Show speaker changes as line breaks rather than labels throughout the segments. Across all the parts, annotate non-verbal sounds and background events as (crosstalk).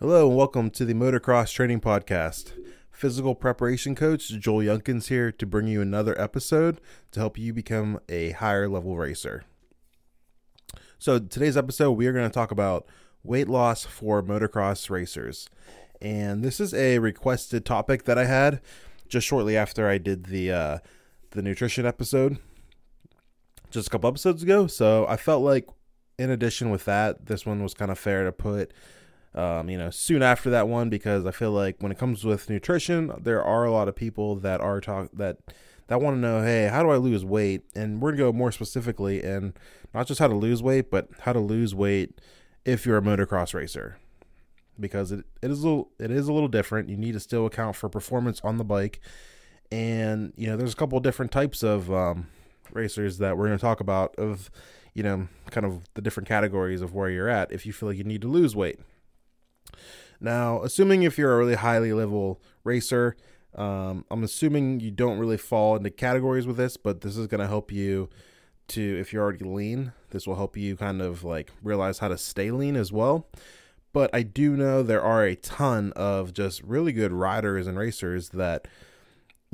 Hello and welcome to the Motocross Training Podcast. Physical preparation coach Joel Yunkins here to bring you another episode to help you become a higher level racer. So, today's episode, we are going to talk about weight loss for motocross racers. And this is a requested topic that I had just shortly after I did the uh, the nutrition episode just a couple episodes ago. So I felt like, in addition with that, this one was kind of fair to put, um, you know, soon after that one because I feel like when it comes with nutrition, there are a lot of people that are talk that that want to know, hey, how do I lose weight? And we're gonna go more specifically and not just how to lose weight, but how to lose weight if you're a motocross racer. Because it, it is a little it is a little different. You need to still account for performance on the bike, and you know there's a couple different types of um, racers that we're going to talk about of you know kind of the different categories of where you're at if you feel like you need to lose weight now assuming if you're a really highly level racer um, i'm assuming you don't really fall into categories with this but this is going to help you to if you're already lean this will help you kind of like realize how to stay lean as well. But i do know there are a ton of just really good riders and racers that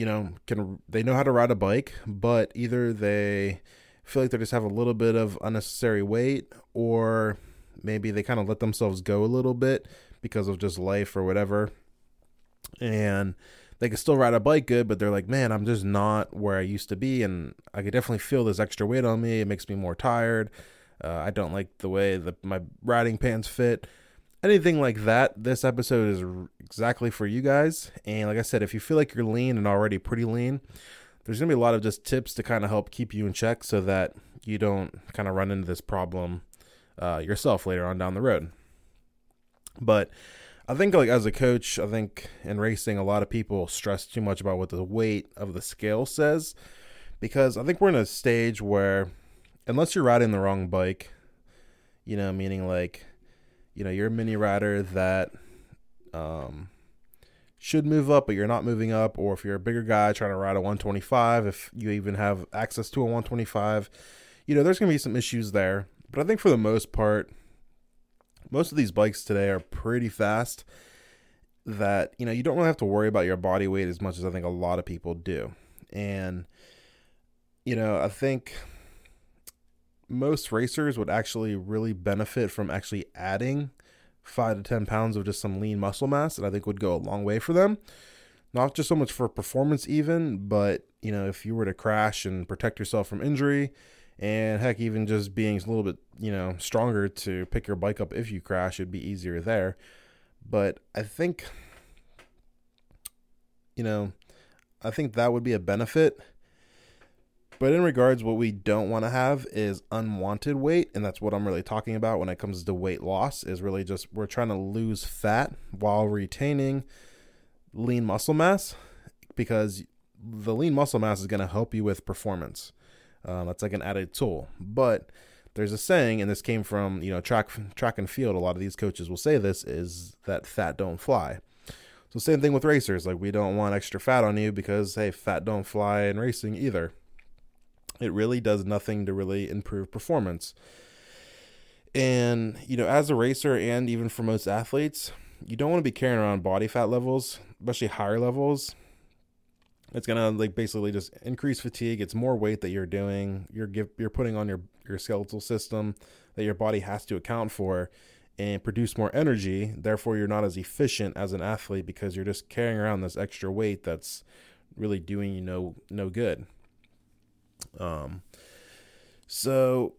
you know, can they know how to ride a bike, but either they feel like they just have a little bit of unnecessary weight, or maybe they kind of let themselves go a little bit because of just life or whatever, and they can still ride a bike good, but they're like, man, I'm just not where I used to be, and I could definitely feel this extra weight on me. It makes me more tired. Uh, I don't like the way that my riding pants fit anything like that, this episode is exactly for you guys. And like I said, if you feel like you're lean and already pretty lean, there's going to be a lot of just tips to kind of help keep you in check so that you don't kind of run into this problem uh, yourself later on down the road. But I think like as a coach, I think in racing a lot of people stress too much about what the weight of the scale says because I think we're in a stage where unless you're riding the wrong bike, you know, meaning like you know you're a mini rider that um, should move up, but you're not moving up, or if you're a bigger guy trying to ride a 125, if you even have access to a 125, you know there's gonna be some issues there. But I think for the most part, most of these bikes today are pretty fast. That you know you don't really have to worry about your body weight as much as I think a lot of people do, and you know I think most racers would actually really benefit from actually adding five to 10 pounds of just some lean muscle mass that I think would go a long way for them. Not just so much for performance, even, but you know, if you were to crash and protect yourself from injury, and heck, even just being a little bit, you know, stronger to pick your bike up if you crash, it'd be easier there. But I think, you know, I think that would be a benefit but in regards, what we don't want to have is unwanted weight, and that's what I'm really talking about when it comes to weight loss. Is really just we're trying to lose fat while retaining lean muscle mass, because the lean muscle mass is going to help you with performance. Uh, that's like an added tool, but there's a saying, and this came from you know track track and field. A lot of these coaches will say this is that fat don't fly. So same thing with racers. Like we don't want extra fat on you because hey, fat don't fly in racing either it really does nothing to really improve performance. And, you know, as a racer and even for most athletes, you don't want to be carrying around body fat levels, especially higher levels. It's gonna like basically just increase fatigue. It's more weight that you're doing. You're give, you're putting on your your skeletal system that your body has to account for and produce more energy. Therefore, you're not as efficient as an athlete because you're just carrying around this extra weight that's really doing you no no good. Um, so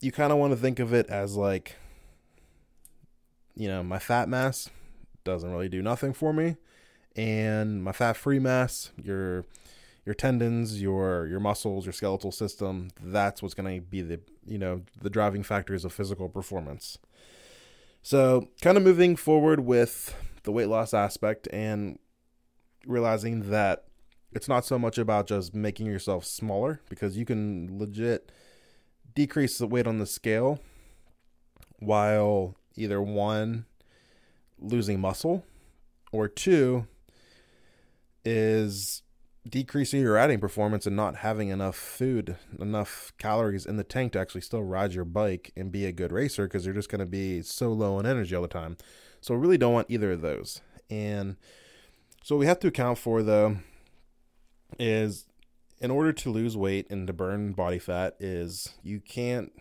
you kind of want to think of it as like, you know, my fat mass doesn't really do nothing for me, and my fat free mass, your your tendons, your your muscles, your skeletal system, that's what's going to be the you know the driving factors of physical performance. So, kind of moving forward with the weight loss aspect and realizing that it's not so much about just making yourself smaller because you can legit decrease the weight on the scale while either one losing muscle or two is decreasing your riding performance and not having enough food, enough calories in the tank to actually still ride your bike and be a good racer because you're just going to be so low on energy all the time. So we really don't want either of those. And so we have to account for though is in order to lose weight and to burn body fat is you can't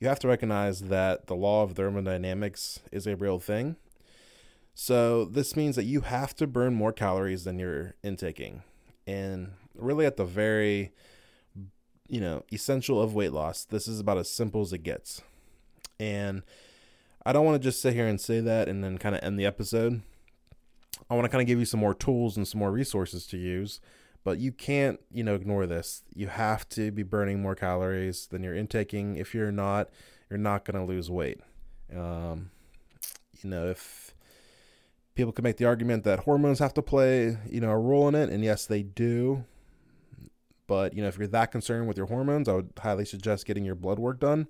you have to recognize that the law of thermodynamics is a real thing. So this means that you have to burn more calories than you're intaking. And really at the very you know, essential of weight loss, this is about as simple as it gets. And I don't want to just sit here and say that and then kind of end the episode. I want to kind of give you some more tools and some more resources to use, but you can't, you know, ignore this. You have to be burning more calories than you're intaking. If you're not, you're not going to lose weight. Um, you know, if people can make the argument that hormones have to play, you know, a role in it, and yes, they do. But you know, if you're that concerned with your hormones, I would highly suggest getting your blood work done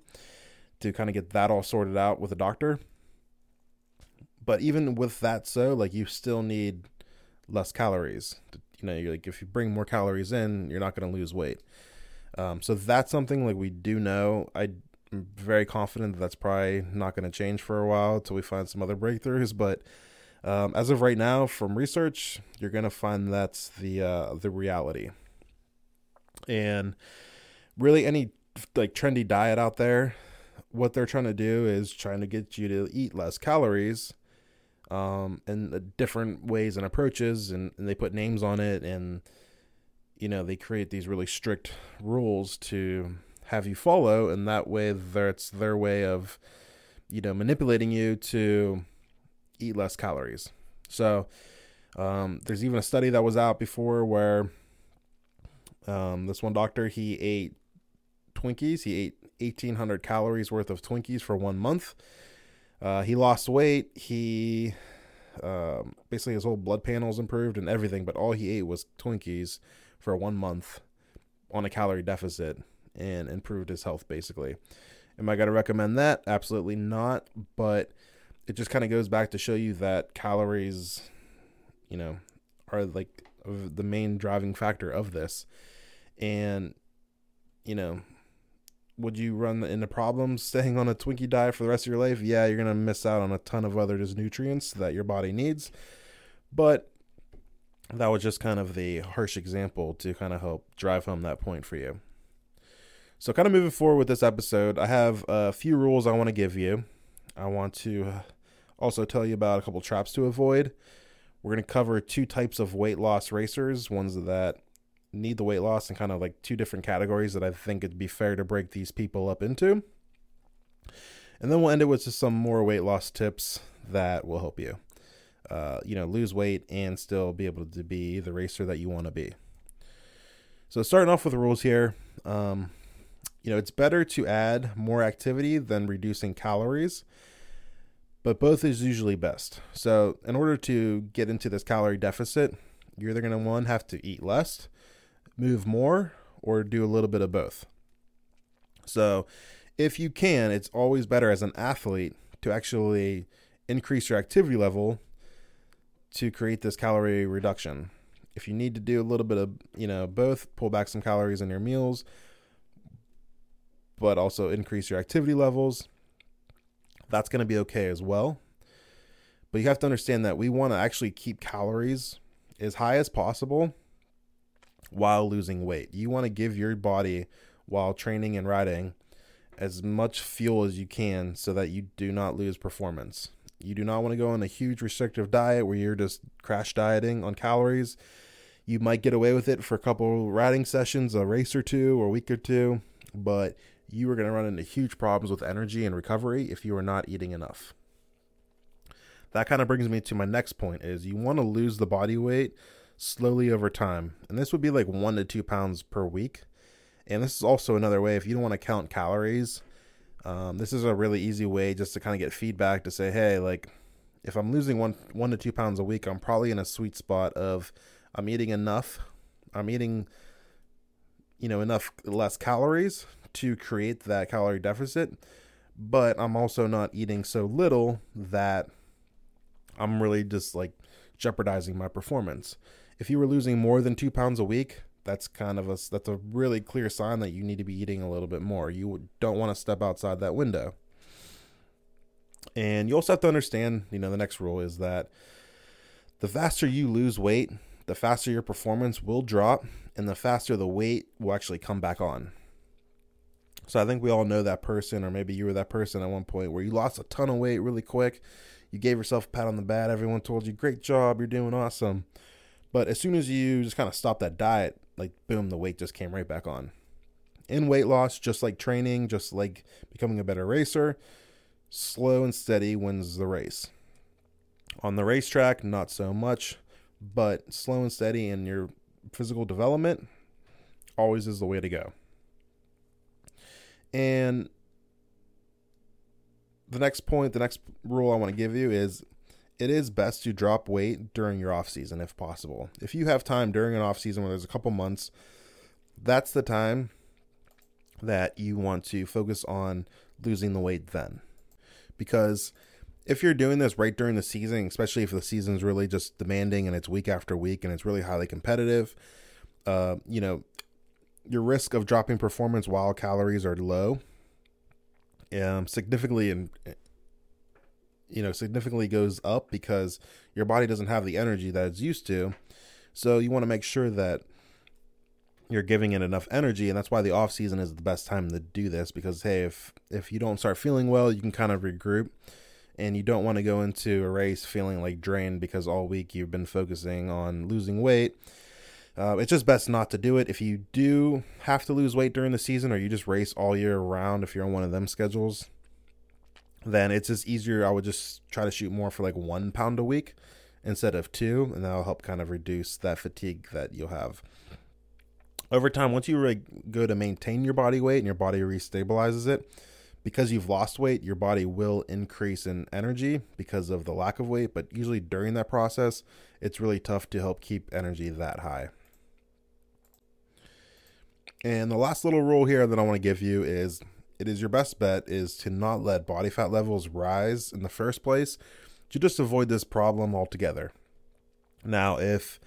to kind of get that all sorted out with a doctor. But even with that, so like you still need less calories. You know, like if you bring more calories in, you're not going to lose weight. Um, so that's something like we do know. I'm very confident that that's probably not going to change for a while until we find some other breakthroughs. But um, as of right now, from research, you're going to find that's the uh, the reality. And really, any like trendy diet out there, what they're trying to do is trying to get you to eat less calories um, and different ways and approaches, and, and they put names on it, and you know they create these really strict rules to have you follow, and that way that's their way of you know manipulating you to eat less calories. So um, there's even a study that was out before where um, this one doctor he ate Twinkies. He ate 1,800 calories worth of Twinkies for one month. Uh, he lost weight. He um, basically his whole blood panels improved and everything, but all he ate was Twinkies for one month on a calorie deficit and improved his health basically. Am I going to recommend that? Absolutely not. But it just kind of goes back to show you that calories, you know, are like the main driving factor of this. And, you know, would you run into problems staying on a Twinkie diet for the rest of your life? Yeah, you're going to miss out on a ton of other just nutrients that your body needs. But that was just kind of the harsh example to kind of help drive home that point for you. So, kind of moving forward with this episode, I have a few rules I want to give you. I want to uh, also tell you about a couple traps to avoid. We're going to cover two types of weight loss racers ones that need the weight loss and kind of like two different categories that I think it'd be fair to break these people up into. And then we'll end it with just some more weight loss tips that will help you, uh, you know, lose weight and still be able to be the racer that you want to be. So starting off with the rules here, um, you know, it's better to add more activity than reducing calories, but both is usually best. So in order to get into this calorie deficit, you're either going to one have to eat less move more or do a little bit of both. So, if you can, it's always better as an athlete to actually increase your activity level to create this calorie reduction. If you need to do a little bit of, you know, both, pull back some calories in your meals, but also increase your activity levels, that's going to be okay as well. But you have to understand that we want to actually keep calories as high as possible while losing weight. You want to give your body while training and riding as much fuel as you can so that you do not lose performance. You do not want to go on a huge restrictive diet where you're just crash dieting on calories. You might get away with it for a couple riding sessions, a race or two, or a week or two, but you are going to run into huge problems with energy and recovery if you are not eating enough. That kind of brings me to my next point is you want to lose the body weight slowly over time. And this would be like one to two pounds per week. And this is also another way if you don't want to count calories. Um, this is a really easy way just to kind of get feedback to say, hey, like if I'm losing one one to two pounds a week, I'm probably in a sweet spot of I'm eating enough. I'm eating, you know, enough less calories to create that calorie deficit, but I'm also not eating so little that I'm really just like jeopardizing my performance if you were losing more than two pounds a week, that's kind of a that's a really clear sign that you need to be eating a little bit more. You don't want to step outside that window. And you also have to understand, you know, the next rule is that the faster you lose weight, the faster your performance will drop and the faster the weight will actually come back on. So I think we all know that person, or maybe you were that person at one point where you lost a ton of weight really quick. You gave yourself a pat on the back. Everyone told you, great job, you're doing awesome. But as soon as you just kind of stop that diet, like boom, the weight just came right back on. In weight loss, just like training, just like becoming a better racer, slow and steady wins the race. On the racetrack, not so much, but slow and steady in your physical development always is the way to go. And the next point, the next rule I want to give you is it is best to drop weight during your off season if possible. If you have time during an off season where there's a couple months, that's the time that you want to focus on losing the weight then. Because if you're doing this right during the season, especially if the season is really just demanding and it's week after week and it's really highly competitive, uh, you know, your risk of dropping performance while calories are low um, significantly and you know significantly goes up because your body doesn't have the energy that it's used to. So you want to make sure that you're giving it enough energy and that's why the off season is the best time to do this because hey if if you don't start feeling well you can kind of regroup and you don't want to go into a race feeling like drained because all week you've been focusing on losing weight uh, it's just best not to do it. If you do have to lose weight during the season or you just race all year round, if you're on one of them schedules, then it's just easier. I would just try to shoot more for like one pound a week instead of two, and that'll help kind of reduce that fatigue that you'll have. Over time, once you really go to maintain your body weight and your body restabilizes it, because you've lost weight, your body will increase in energy because of the lack of weight. But usually during that process, it's really tough to help keep energy that high. And the last little rule here that I want to give you is it is your best bet is to not let body fat levels rise in the first place to just avoid this problem altogether. Now, if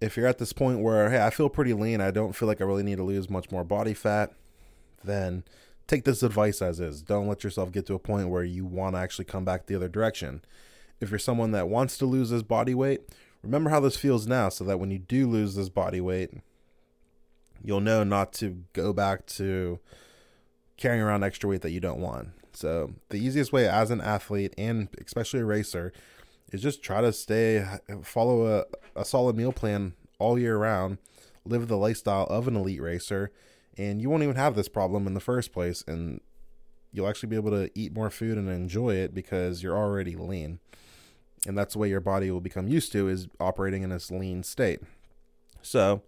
if you're at this point where hey, I feel pretty lean, I don't feel like I really need to lose much more body fat, then take this advice as is. Don't let yourself get to a point where you want to actually come back the other direction. If you're someone that wants to lose this body weight, remember how this feels now so that when you do lose this body weight, you'll know not to go back to carrying around extra weight that you don't want. So the easiest way as an athlete and especially a racer is just try to stay follow a, a solid meal plan all year round, live the lifestyle of an elite racer, and you won't even have this problem in the first place and you'll actually be able to eat more food and enjoy it because you're already lean. And that's the way your body will become used to is operating in this lean state. So,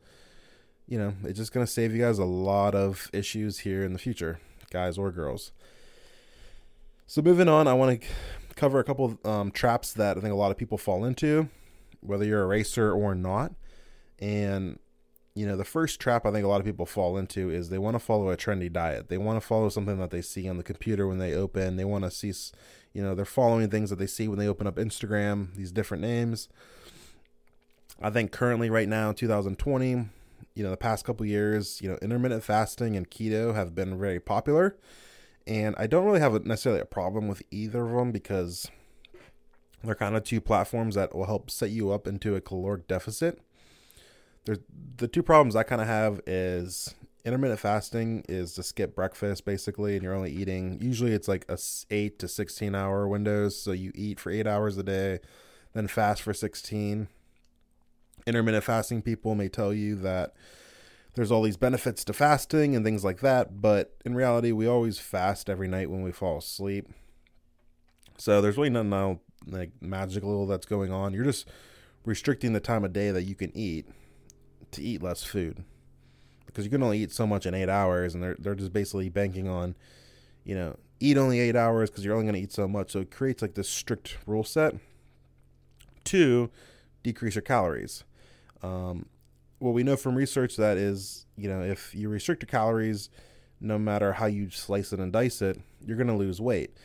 you know, it's just going to save you guys a lot of issues here in the future, guys or girls. So, moving on, I want to cover a couple um, traps that I think a lot of people fall into, whether you're a racer or not. And, you know, the first trap I think a lot of people fall into is they want to follow a trendy diet. They want to follow something that they see on the computer when they open. They want to see, you know, they're following things that they see when they open up Instagram, these different names. I think currently, right now, 2020, you know the past couple years you know intermittent fasting and keto have been very popular. And i don't really have necessarily a problem with either of them because they're kind of two platforms that will help set you up into a caloric deficit. There's the two problems i kind of have is intermittent fasting is to skip breakfast basically and you're only eating usually it's like a 8 to 16 hour windows. So you eat for 8 hours a day then fast for 16 intermittent fasting people may tell you that there's all these benefits to fasting and things like that, but in reality, we always fast every night when we fall asleep. So there's really nothing like magical that's going on. You're just restricting the time of day that you can eat to eat less food because you can only eat so much in eight hours, and they're they're just basically banking on, you know, eat only eight hours because you're only going to eat so much. So it creates like this strict rule set. to decrease your calories. Um, well, we know from research that is, you know, if you restrict your calories, no matter how you slice it and dice it, you're going to lose weight.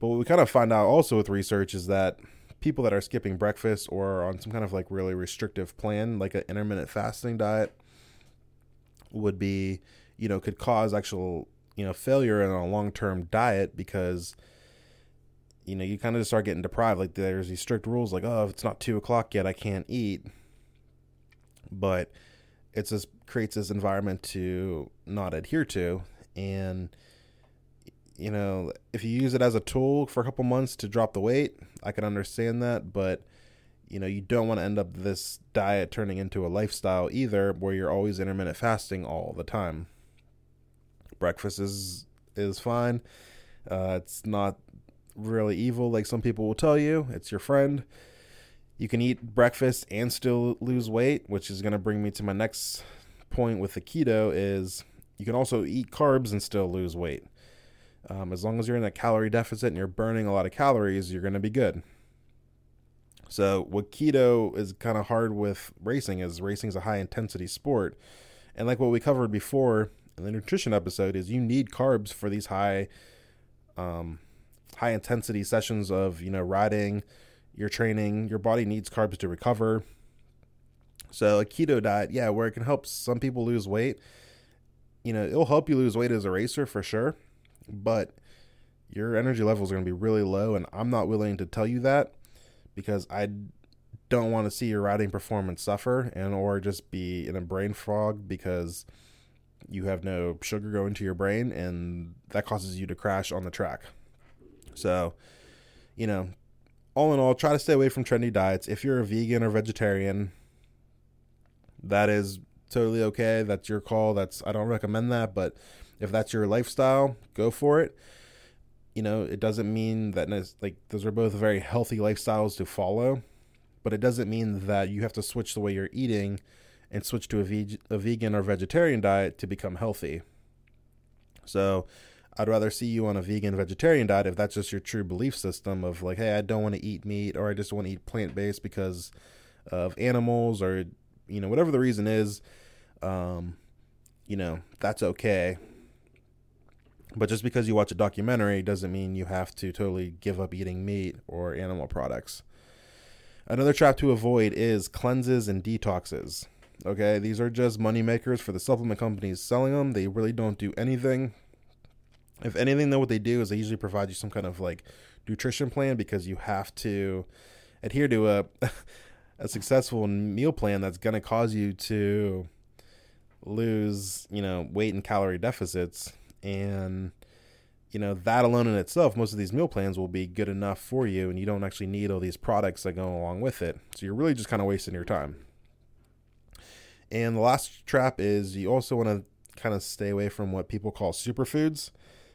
But what we kind of find out also with research is that people that are skipping breakfast or on some kind of like really restrictive plan, like an intermittent fasting diet, would be, you know, could cause actual, you know, failure in a long term diet because you know, you kind of just start getting deprived. Like there's these strict rules, like oh, if it's not two o'clock yet, I can't eat. But it just creates this environment to not adhere to, and you know, if you use it as a tool for a couple months to drop the weight, I can understand that, but you know, you don't want to end up this diet turning into a lifestyle either where you're always intermittent fasting all the time. Breakfast is is fine. Uh, it's not really evil like some people will tell you. It's your friend. You can eat breakfast and still lose weight, which is going to bring me to my next point with the keto is you can also eat carbs and still lose weight. Um, as long as you're in a calorie deficit and you're burning a lot of calories, you're going to be good. So what keto is kind of hard with racing is racing is a high intensity sport, and like what we covered before in the nutrition episode is you need carbs for these high, um, high intensity sessions of you know riding, your training. Your body needs carbs to recover. So a keto diet, yeah, where it can help some people lose weight, you know, it'll help you lose weight as a racer for sure but your energy levels are going to be really low and i'm not willing to tell you that because i don't want to see your riding performance suffer and or just be in a brain fog because you have no sugar going to your brain and that causes you to crash on the track so you know all in all try to stay away from trendy diets if you're a vegan or vegetarian that is totally okay that's your call that's i don't recommend that but if that's your lifestyle, go for it. You know, it doesn't mean that like those are both very healthy lifestyles to follow, but it doesn't mean that you have to switch the way you're eating and switch to a, veg- a vegan or vegetarian diet to become healthy. So, I'd rather see you on a vegan vegetarian diet if that's just your true belief system of like, hey, I don't want to eat meat or I just want to eat plant based because of animals or you know whatever the reason is. Um, you know that's okay. But just because you watch a documentary doesn't mean you have to totally give up eating meat or animal products. Another trap to avoid is cleanses and detoxes. Okay, these are just money makers for the supplement companies selling them. They really don't do anything. If anything, though, what they do is they usually provide you some kind of like nutrition plan because you have to adhere to a (laughs) a successful meal plan that's going to cause you to lose, you know, weight and calorie deficits. And you know that alone in itself most of these meal plans will be good enough for you and you don't actually need all these products that go along with it. So you're really just kind of wasting your time. And the last trap is you also want to kind of stay away from what people call superfoods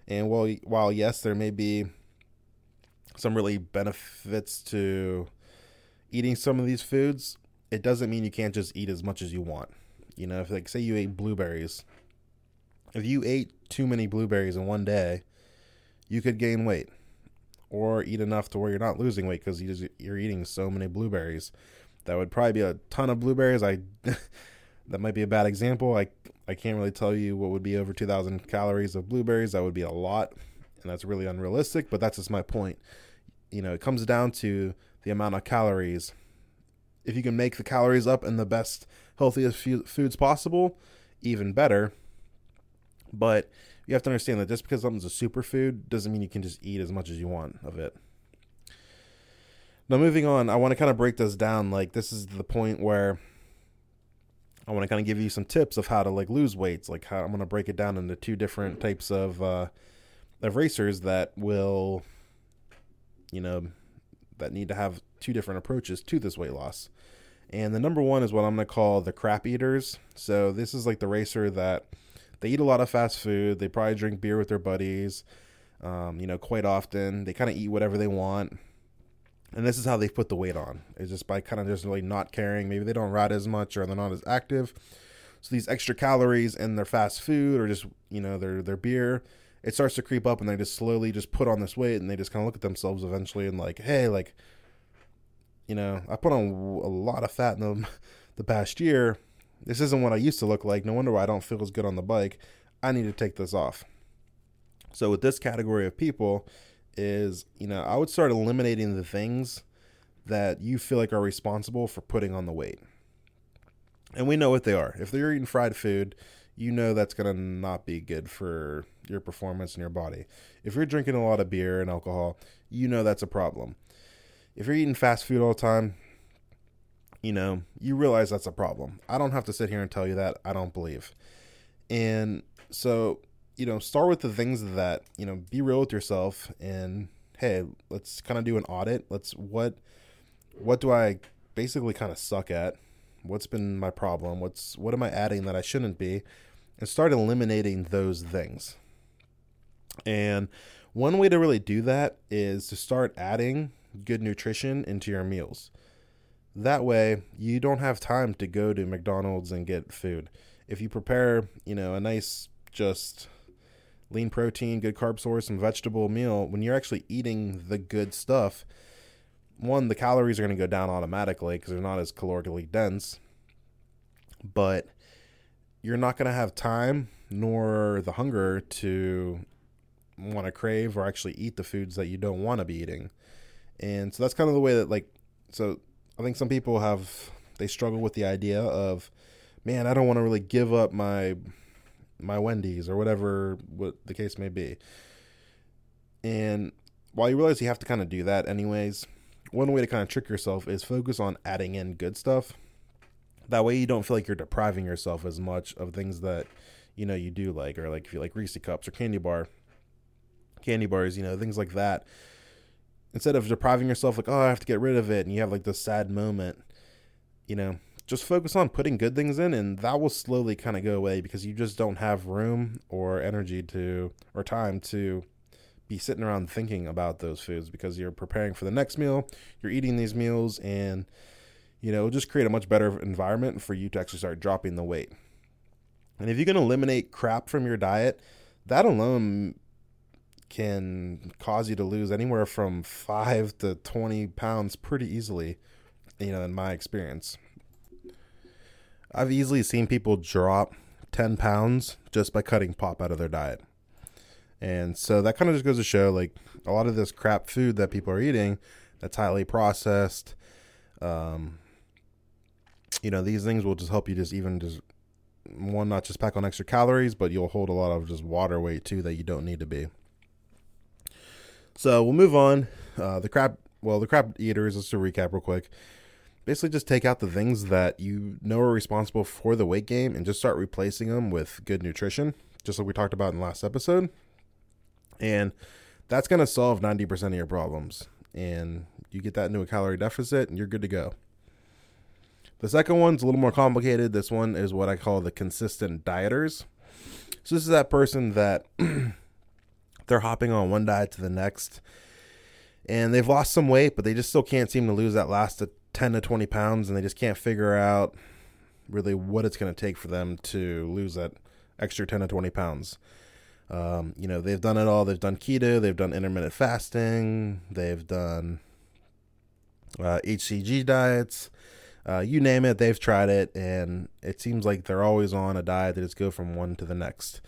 and while while yes there may be some really benefits to eating some of these foods it doesn't mean you can't just eat as much as you want you know if like say you ate blueberries if you ate too many blueberries in one day, you could gain weight or eat enough to where you're not losing weight because you're eating so many blueberries. That would probably be a ton of blueberries. I (laughs) that might be a bad example. I I can't really tell you what would be over 2,000 calories of blueberries. That would be a lot, and that's really unrealistic. But that's just my point. You know, it comes down to the amount of calories. If you can make the calories up in the best, healthiest foods possible, even better. But you have to understand that just because something's a superfood doesn't mean you can just eat as much as you want of it. Now, moving on, I want to kind of break this down. Like, this is the point where I want to kind of give you some tips of how to like lose weights. Like, how I'm going to break it down into two different types of uh, of racers that will, you know, that need to have two different approaches to this weight loss. And the number one is what I'm going to call the crap eaters. So this is like the racer that they eat a lot of fast food. They probably drink beer with their buddies, um, you know, quite often. They kind of eat whatever they want. And this is how they put the weight on. It's just by kind of just really not caring. Maybe they don't ride as much or they're not as active. So these extra calories in their fast food or just, you know, their their beer, it starts to creep up and they just slowly just put on this weight and they just kind of look at themselves eventually and like, hey, like, you know, I put on a lot of fat in the, (laughs) the past year this isn't what I used to look like. No wonder why I don't feel as good on the bike. I need to take this off. So with this category of people is, you know, I would start eliminating the things that you feel like are responsible for putting on the weight. And we know what they are. If they're eating fried food, you know that's going to not be good for your performance and your body. If you're drinking a lot of beer and alcohol, you know that's a problem. If you're eating fast food all the time, you know, you realize that's a problem. I don't have to sit here and tell you that. I don't believe. And so, you know, start with the things that, you know, be real with yourself and hey, let's kind of do an audit. Let's what what do I basically kind of suck at? What's been my problem? What's what am I adding that I shouldn't be? And start eliminating those things. And one way to really do that is to start adding good nutrition into your meals. That way, you don't have time to go to McDonald's and get food. If you prepare, you know, a nice just lean protein, good carb source, and vegetable meal, when you're actually eating the good stuff, one, the calories are going to go down automatically because they're not as calorically dense. But you're not going to have time nor the hunger to want to crave or actually eat the foods that you don't want to be eating. And so that's kind of the way that, like, so I think some people have, they struggle with the idea of, man, I don't want to really give up my my Wendy's or whatever what the case may be. And while you realize you have to kind of do that anyways, one way to kind of trick yourself is focus on adding in good stuff. That way you don't feel like you're depriving yourself as much of things that you know you do like or like if you like Reese cups or candy bar candy bars, you know, things like that. Instead of depriving yourself like, "Oh, I have to get rid of it," and you have like this sad moment, you know, just focus on putting good things in and that will slowly kind of go away because you just don't have room or energy to or time to be sitting around thinking about those foods because you're preparing for the next meal you're eating these meals and you know just create a much better environment for you to actually start dropping the weight. And if you can eliminate crap from your diet that alone can cause you to lose anywhere from 5 to 20 pounds pretty easily you know in my experience I've easily seen people drop 10 pounds just by cutting pop out of their diet. And so that kind of just goes to show like a lot of this crap food that people are eating that's highly processed. Um, you know, these things will just help you just even just one, not just pack on extra calories, but you'll hold a lot of just water weight too that you don't need to be. So we'll move on. Uh, the crap, well, the crap eaters, let's to recap real quick basically just take out the things that you know are responsible for the weight gain and just start replacing them with good nutrition, just like we talked about in the last episode. And that's going to solve 90% of your problems. And you get that into a calorie deficit and you're good to go. The second one's a little more complicated. This one is what I call the consistent dieters. So this is that person that (clears throat) they're hopping on one diet to the next and they've lost some weight, but they just still can't seem to lose that last 10 to 20 pounds and they just can't figure out really what it's going to take for them to lose that extra 10 to 20 pounds. Um, you know, they've done it all. They've done keto, they've done intermittent fasting, they've done uh, HCG diets. Uh, you name it, they've tried it, and it seems like they're always on a diet that just go from one to the next.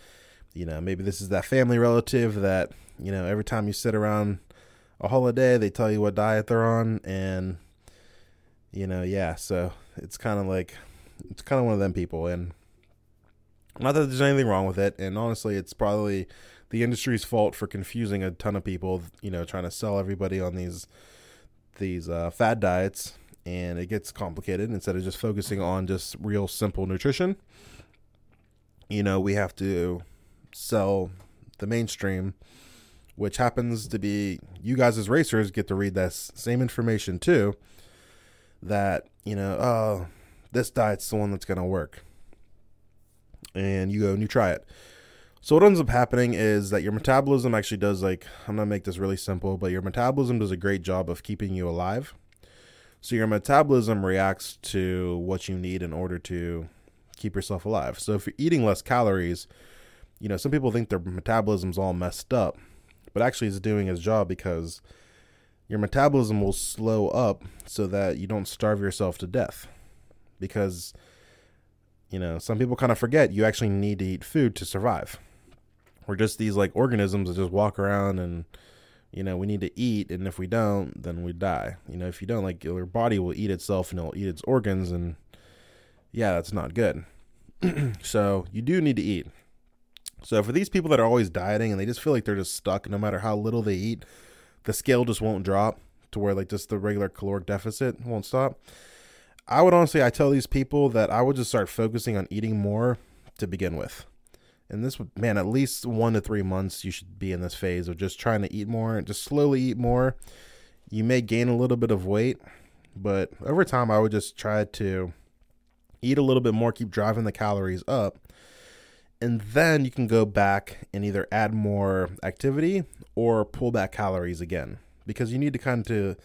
You know, maybe this is that family relative that you know every time you sit around a holiday, they tell you what diet they're on, and you know, yeah. So it's kind of like it's kind of one of them people, and not that there's anything wrong with it. And honestly, it's probably the industry's fault for confusing a ton of people. You know, trying to sell everybody on these these uh, fad diets, and it gets complicated instead of just focusing on just real simple nutrition. You know, we have to sell the mainstream which happens to be you guys as racers get to read this same information too that you know, oh, this diet's the one that's gonna work, and you go and you try it. So what ends up happening is that your metabolism actually does like I'm gonna make this really simple, but your metabolism does a great job of keeping you alive. So your metabolism reacts to what you need in order to keep yourself alive. So if you're eating less calories, you know, some people think their metabolism's all messed up, but actually it's doing its job because your metabolism will slow up so that you don't starve yourself to death. Because, you know, some people kind of forget you actually need to eat food to survive. We're just these like organisms that just walk around and, you know, we need to eat. And if we don't, then we die. You know, if you don't, like your body will eat itself and it'll eat its organs. And yeah, that's not good. (clears throat) so you do need to eat. So for these people that are always dieting and they just feel like they're just stuck no matter how little they eat, the scale just won't drop to where like just the regular caloric deficit won't stop. I would honestly I tell these people that I would just start focusing on eating more to begin with. And this would man, at least one to three months you should be in this phase of just trying to eat more and just slowly eat more. You may gain a little bit of weight, but over time I would just try to eat a little bit more, keep driving the calories up. And then you can go back and either add more activity or pull back calories again. Because you need to kind of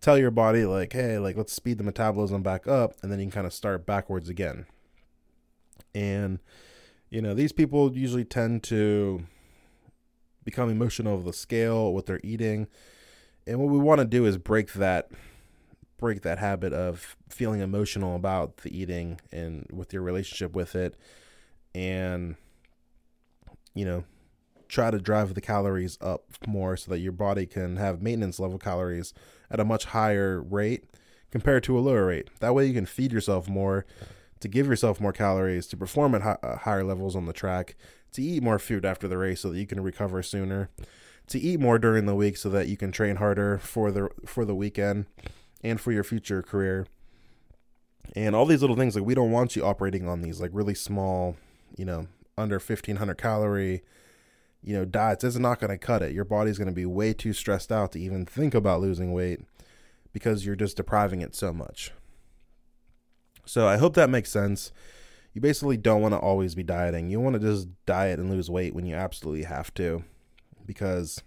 tell your body like hey like let's speed the metabolism back up and then you can kind of start backwards again. And you know these people usually tend to become emotional of the scale what they're eating. And what we want to do is break that break that habit of feeling emotional about the eating and with your relationship with it and you know try to drive the calories up more so that your body can have maintenance level calories at a much higher rate compared to a lower rate. That way you can feed yourself more to give yourself more calories, to perform at hi- uh, higher levels on the track, to eat more food after the race so that you can recover sooner, to eat more during the week so that you can train harder for the for the weekend and for your future career. And all these little things like we don't want you operating on these like really small, you know, under 1500 calorie you know, diets is not going to cut it. Your body's going to be way too stressed out to even think about losing weight because you're just depriving it so much. So I hope that makes sense. You basically don't want to always be dieting. You want to just diet and lose weight when you absolutely have to because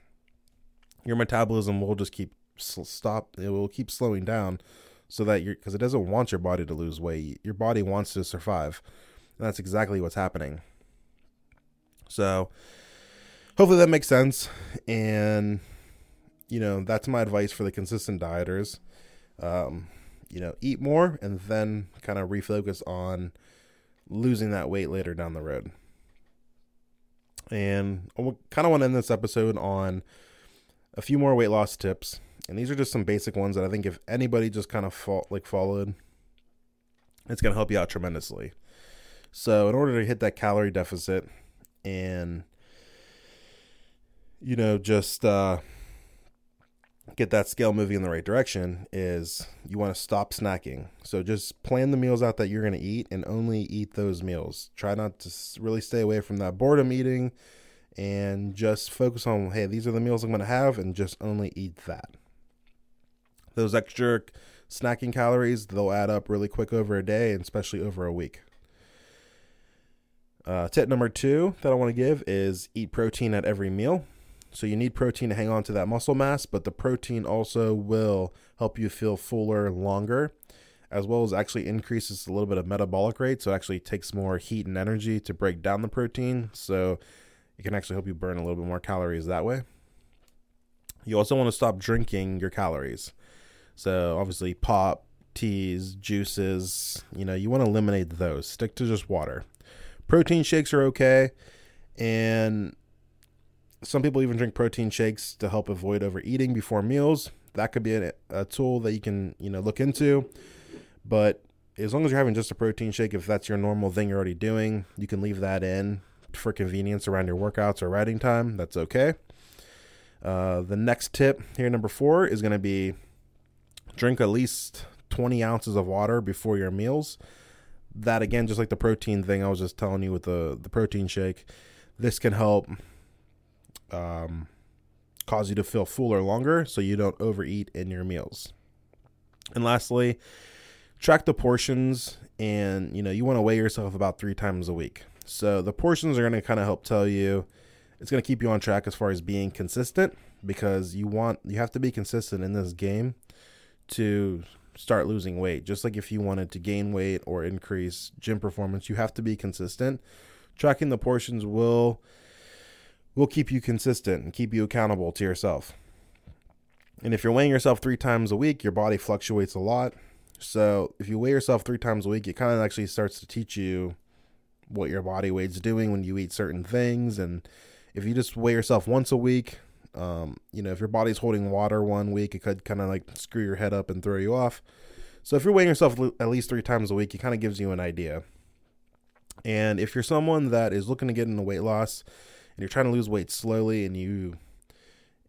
your metabolism will just keep stop it will keep slowing down so that you're because it doesn't want your body to lose weight. Your body wants to survive. And that's exactly what's happening. So, hopefully that makes sense. And you know, that's my advice for the consistent dieters. Um, you know, eat more and then kind of refocus on losing that weight later down the road. And I kind of want to end this episode on a few more weight loss tips. And these are just some basic ones that I think if anybody just kind of fo- like followed, it's going to help you out tremendously. So, in order to hit that calorie deficit and you know, just uh, get that scale moving in the right direction is you want to stop snacking. So just plan the meals out that you're going to eat and only eat those meals. Try not to really stay away from that boredom eating and just focus on, hey, these are the meals I'm going to have and just only eat that. Those extra snacking calories, they'll add up really quick over a day and especially over a week. Uh, tip number two that I want to give is eat protein at every meal. So you need protein to hang on to that muscle mass, but the protein also will help you feel fuller longer, as well as actually increases a little bit of metabolic rate. So it actually takes more heat and energy to break down the protein. So it can actually help you burn a little bit more calories that way. You also want to stop drinking your calories. So obviously pop, teas, juices, you know, you want to eliminate those. Stick to just water. Protein shakes are okay. And some people even drink protein shakes to help avoid overeating before meals. That could be a, a tool that you can, you know, look into. But as long as you're having just a protein shake, if that's your normal thing you're already doing, you can leave that in for convenience around your workouts or riding time. That's okay. Uh, the next tip here, number four, is going to be drink at least 20 ounces of water before your meals. That again, just like the protein thing I was just telling you with the the protein shake, this can help um, cause you to feel fuller longer so you don't overeat in your meals. And lastly, track the portions and you know you want to weigh yourself about three times a week so the portions are going to kind of help tell you it's going to keep you on track as far as being consistent because you want you have to be consistent in this game to start losing weight just like if you wanted to gain weight or increase gym performance you have to be consistent tracking the portions will will keep you consistent and keep you accountable to yourself. And if you're weighing yourself three times a week, your body fluctuates a lot. So if you weigh yourself three times a week, it kind of actually starts to teach you what your body weight's doing when you eat certain things. And if you just weigh yourself once a week, um, you know, if your body's holding water one week, it could kind of like screw your head up and throw you off. So if you're weighing yourself at least three times a week, it kind of gives you an idea. And if you're someone that is looking to get into weight loss and you're trying to lose weight slowly and you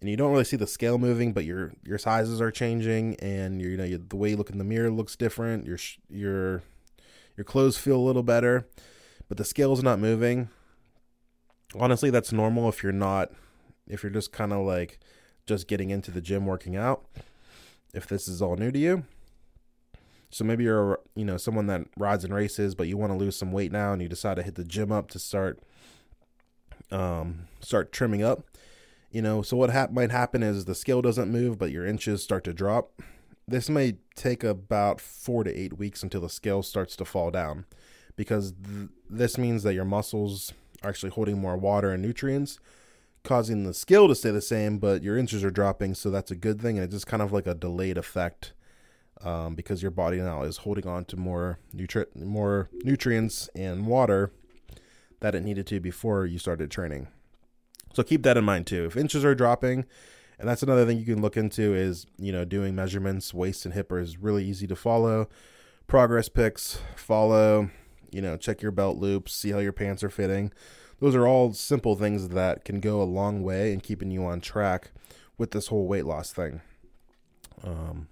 and you don't really see the scale moving, but your your sizes are changing and you know the way you look in the mirror looks different. Your your your clothes feel a little better, but the scale's not moving. Honestly, that's normal if you're not if you're just kind of like just getting into the gym working out. If this is all new to you, so maybe you're you know someone that rides and races, but you want to lose some weight now, and you decide to hit the gym up to start um, start trimming up. You know, so what hap- might happen is the scale doesn't move, but your inches start to drop. This may take about four to eight weeks until the scale starts to fall down, because th- this means that your muscles are actually holding more water and nutrients, causing the scale to stay the same, but your inches are dropping. So that's a good thing, and it's just kind of like a delayed effect um, because your body now is holding on to more nutri- more nutrients and water that it needed to before you started training. So keep that in mind too. If inches are dropping, and that's another thing you can look into is you know doing measurements. Waist and hip is really easy to follow. Progress pics, follow. You know, check your belt loops, see how your pants are fitting. Those are all simple things that can go a long way in keeping you on track with this whole weight loss thing. Um,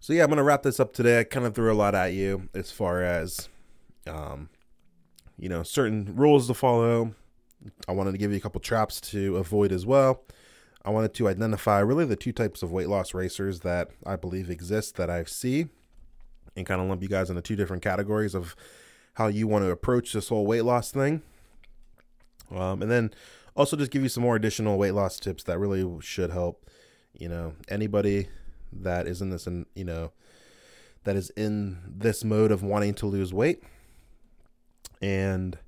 So yeah, I'm gonna wrap this up today. I kind of threw a lot at you as far as, um, you know, certain rules to follow. I wanted to give you a couple traps to avoid as well. I wanted to identify really the two types of weight loss racers that I believe exist that I see, and kind of lump you guys into two different categories of how you want to approach this whole weight loss thing. Um, and then also just give you some more additional weight loss tips that really should help. You know, anybody that is in this and you know that is in this mode of wanting to lose weight and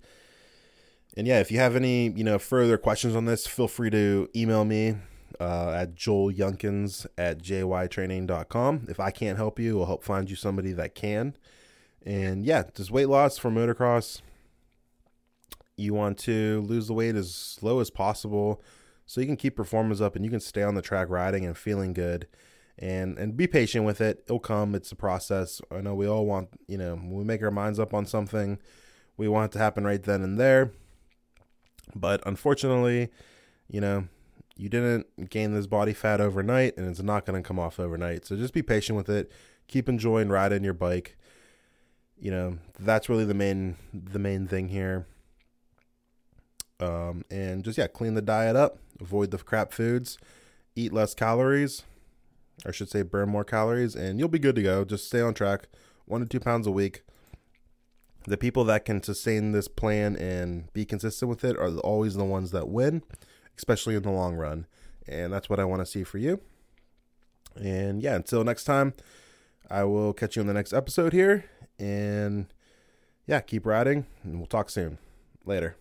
and yeah if you have any you know further questions on this feel free to email me uh, at joel yunkins at jytraining.com if i can't help you i'll help find you somebody that can and yeah just weight loss for motocross you want to lose the weight as slow as possible so you can keep performance up and you can stay on the track riding and feeling good and and be patient with it. It'll come. It's a process. I know we all want, you know, when we make our minds up on something, we want it to happen right then and there. But unfortunately, you know, you didn't gain this body fat overnight and it's not going to come off overnight. So just be patient with it. Keep enjoying riding your bike. You know, that's really the main the main thing here. Um and just yeah, clean the diet up, avoid the crap foods, eat less calories I should say burn more calories, and you'll be good to go. Just stay on track, one to two pounds a week. The people that can sustain this plan and be consistent with it are always the ones that win, especially in the long run. And that's what I want to see for you. And yeah, until next time, I will catch you in the next episode here. And yeah, keep riding, and we'll talk soon. Later.